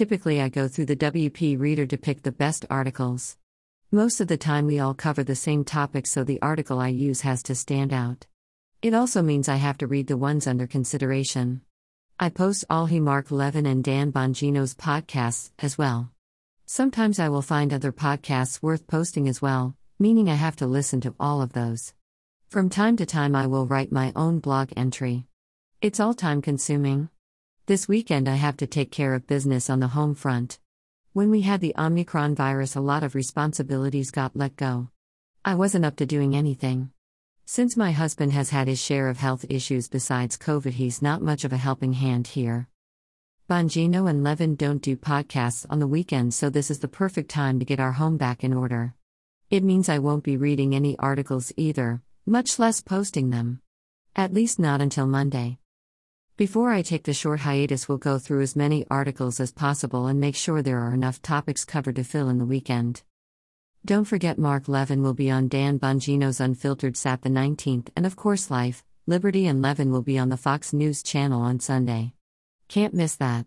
Typically, I go through the WP Reader to pick the best articles. Most of the time, we all cover the same topics, so the article I use has to stand out. It also means I have to read the ones under consideration. I post all he Mark Levin and Dan Bongino's podcasts as well. Sometimes I will find other podcasts worth posting as well, meaning I have to listen to all of those. From time to time, I will write my own blog entry. It's all time consuming. This weekend, I have to take care of business on the home front. When we had the Omicron virus, a lot of responsibilities got let go. I wasn't up to doing anything. Since my husband has had his share of health issues besides COVID, he's not much of a helping hand here. Bongino and Levin don't do podcasts on the weekend, so this is the perfect time to get our home back in order. It means I won't be reading any articles either, much less posting them. At least not until Monday. Before I take the short hiatus, we'll go through as many articles as possible and make sure there are enough topics covered to fill in the weekend. Don't forget Mark Levin will be on Dan Bongino's Unfiltered Sat the 19th, and of course, Life, Liberty, and Levin will be on the Fox News channel on Sunday. Can't miss that.